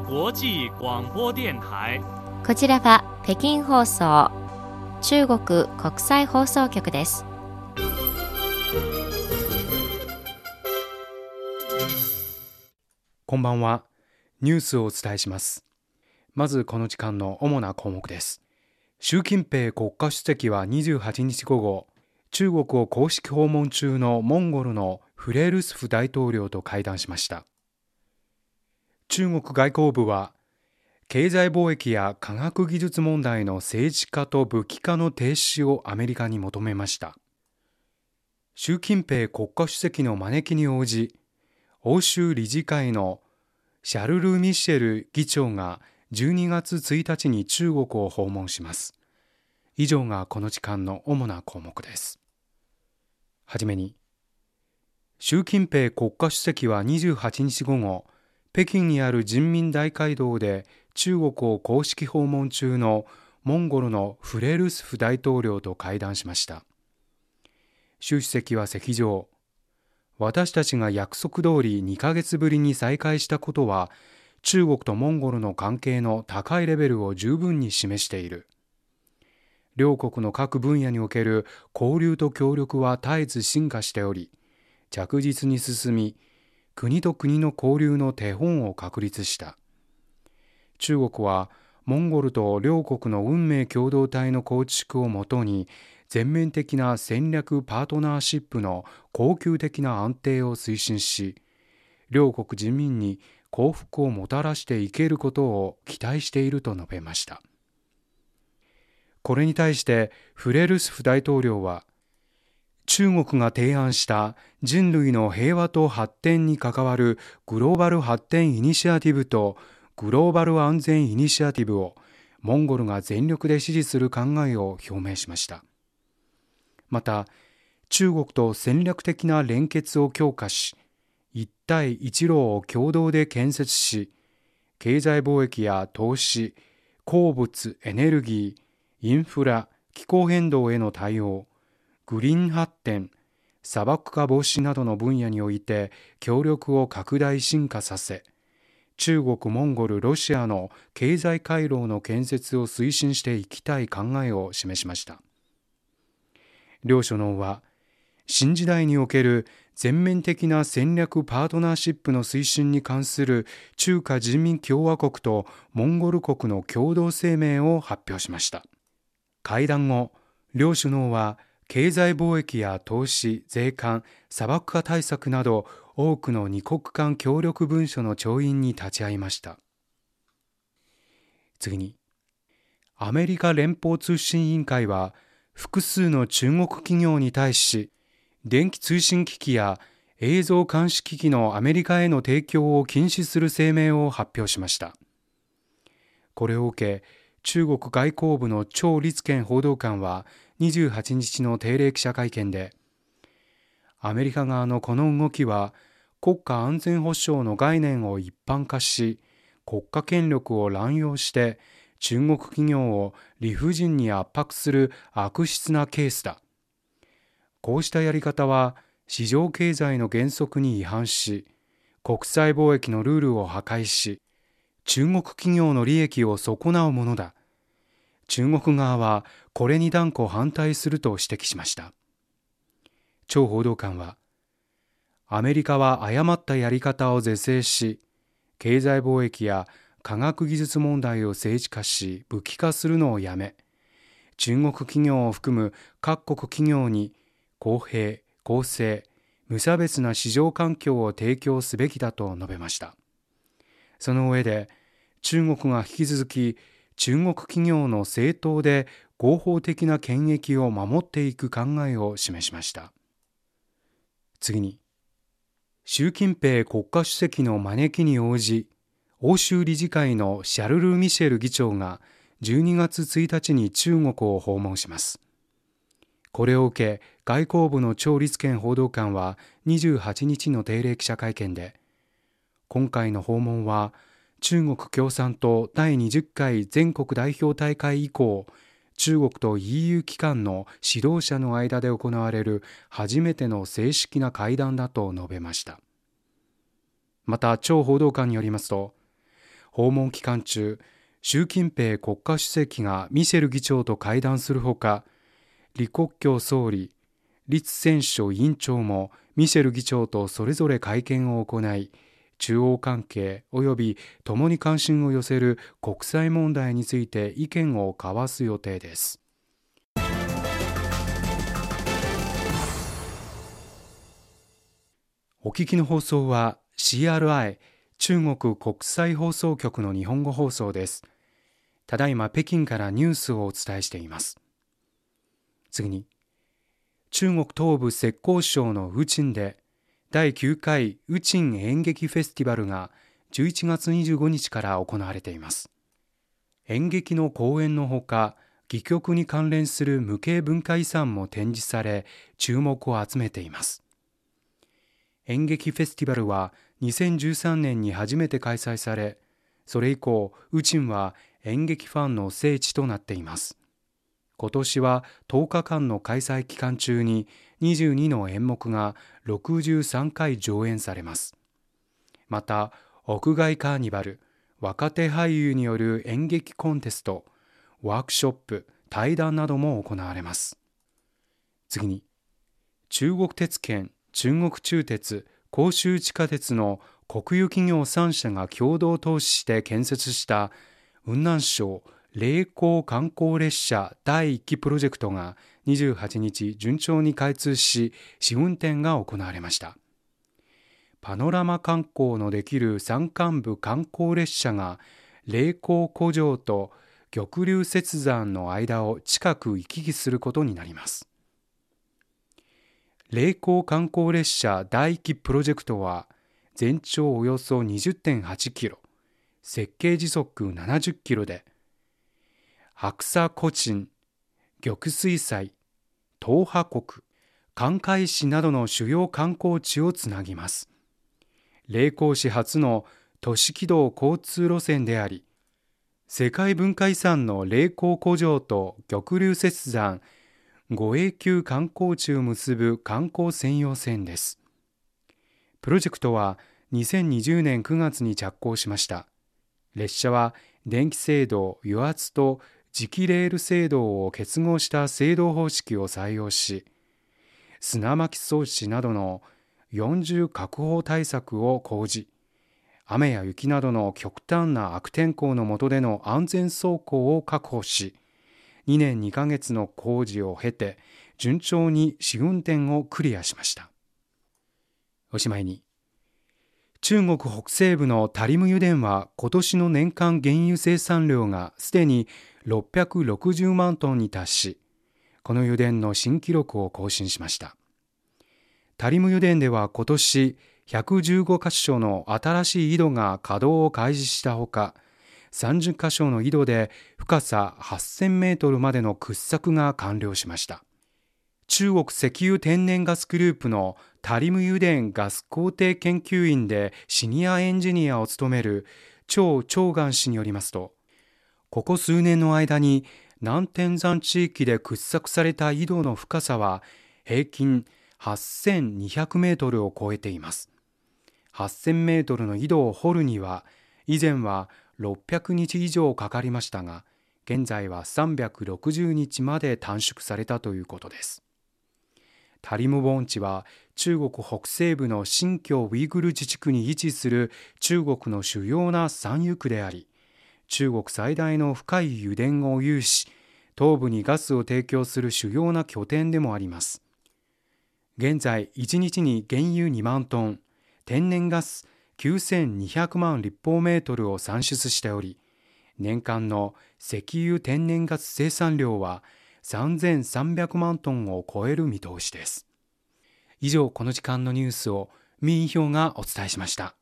国際广播電台。こちらは北京放送中国国際放送局です。こんばんは。ニュースをお伝えします。まずこの時間の主な項目です。習近平国家主席は28日午後中国を公式訪問中のモンゴルのフレールスフ大統領と会談しました中国外交部は経済貿易や科学技術問題の政治化と武器化の停止をアメリカに求めました。習近平国家主席の招きに応じ欧州理事会のシャルル・ミシェル議長が12月1日に中国を訪問します。以上がこの時間の主な項目です。はじめに習近平国家主席は28日午後北京にある人民大会堂で中国を公式訪問中のモンゴルのフレルスフ大統領と会談しました。習主席は席上。私たちが約束通り2ヶ月ぶりに再会したことは中国とモンゴルの関係の高いレベルを十分に示している。両国の各分野における交流と協力は絶えず進化しており着実に進み国と国の交流の手本を確立した。中国はモンゴルと両国の運命共同体の構築をもとに全面的な戦略パートナーシップの恒久的な安定を推進し両国人民に幸福をもたらしていけることを期待していると述べました。これに対してフレルスフ大統領は中国が提案した人類の平和と発展に関わるグローバル発展イニシアティブとグローバル安全イニシアティブをモンゴルが全力で支持する考えを表明しました。また中国と戦略的な連結を強化し一帯一路を共同で建設し経済貿易や投資鉱物エネルギーインフラ気候変動への対応グリーン発展砂漠化防止などの分野において協力を拡大進化させ中国モンゴルロシアの経済回廊の建設を推進していきたい考えを示しました。両首脳は新時代における全面的な戦略パートナーシップの推進に関する中華人民共和国とモンゴル国の共同声明を発表しました。会談後両首脳は経済貿易や投資、税関、砂漠化対策など多くの二国間協力文書の調印に立ち会いました。次にアメリカ連邦通信委員会は複数の中国企業に対し電気通信機器や映像監視機器のアメリカへの提供を禁止する声明を発表しました。これを受け中国外交部の張立憲報道官は28日の定例記者会見でアメリカ側のこの動きは国家安全保障の概念を一般化し国家権力を乱用して中国企業を理不尽に圧迫する悪質なケースだ。こうしたやり方は市場経済の原則に違反し国際貿易のルールを破壊し中国企業の利益を損なうものだ。中国側はこれに断固反対すると指摘しました。張報道官はアメリカは誤ったやり方を是正し経済貿易や科学技術問題を政治化し武器化するのをやめ中国企業を含む各国企業に公平公正無差別な市場環境を提供すべきだと述べました。その上で中国が引き続き中国企業の正当で合法的な権益を守っていく考えを示しました。次に習近平国家主席の招きに応じ欧州理事会のシャルル・ミシェル議長が12月1日に中国を訪問します。これを受け外交部の張立憲報道官は28日の定例記者会見で今回の訪問は中国共産党第20回全国代表大会以降中国と EU 機関の指導者の間で行われる初めての正式な会談だと述べました。また張報道官によりますと訪問期間中、習近平国家主席がミシェル議長と会談するほか、李克強総理、栗戦書委員長もミシェル議長とそれぞれ会見を行い、中央関係及び共に関心を寄せる国際問題について意見を交わす予定です。お聞きの放送は CRI 中国国際放送局の日本語放送です。ただいま北京からニュースをお伝えしています。次に、中国東部浙江省の宇鎮で第9回宇鎮演劇フェスティバルが11月25日から行われています。演劇の公演のほか、戯曲に関連する無形文化遺産も展示され、注目を集めています。演劇フェスティバルは2013年に初めて開催され、それ以降、宇鎮は演劇ファンの聖地となっています。今年は10日間の開催期間中に22の演目が63回上演されます。また、屋外カーニバル、若手俳優による演劇コンテスト、ワークショップ、対談なども行われます。次に、中国鉄拳、中国中鉄、広州地下鉄の国有企業3社が共同投資して建設した雲南省霊光観光列車第1期プロジェクトが28日順調に開通し試運転が行われました。パノラマ観光のできる山間部観光列車が霊光古城と玉龍雪山の間を近く行き来することになります。霊光観光列車第1期プロジェクトは全長およそ20.8キロ設計時速70キロで白沙古鎮玉水祭東波国関海市などの主要観光地をつなぎます。霊光市初の都市軌道交通路線であり世界文化遺産の霊光古城と玉龍雪山五永久観光地を結ぶ観光専用線です。プロジェクトは2020年9月に着工しました。列車は電気制動、油圧と磁気レール制動を結合した制動方式を採用し、砂巻き装置などの四重確保対策を講じ、雨や雪などの極端な悪天候の下での安全走行を確保し、2年2ヶ月の工事を経て、順調に試運転をクリアしました。おしまいに、中国北西部のタリム油田は今年の年間原油生産量がすでに660万トンに達し、この油田の新記録を更新しました。タリム油田では今年115カ所の新しい井戸が稼働を開始したほか、30カ所の井戸で深さ8000メートルまでの掘削が完了しました。中国石油天然ガスグループのタリム油田ガス工程研究員でシニアエンジニアを務める張長元氏によりますと、ここ数年の間に南天山地域で掘削された井戸の深さは平均8200メートルを超えています。8000メートルの井戸を掘るには以前は600日以上かかりましたが、現在は360日まで短縮されたということです。タリム盆地は中国北西部の新疆ウイグル自治区に位置する中国の主要な産油区であり、中国最大の深い油田を有し、東部にガスを提供する主要な拠点でもあります。現在、1日に原油2万トン、天然ガス9200万立方メートルを産出しており、年間の石油天然ガス生産量は3300万トンを超える見通しです。以上、この時間のニュースを民票がお伝えしました。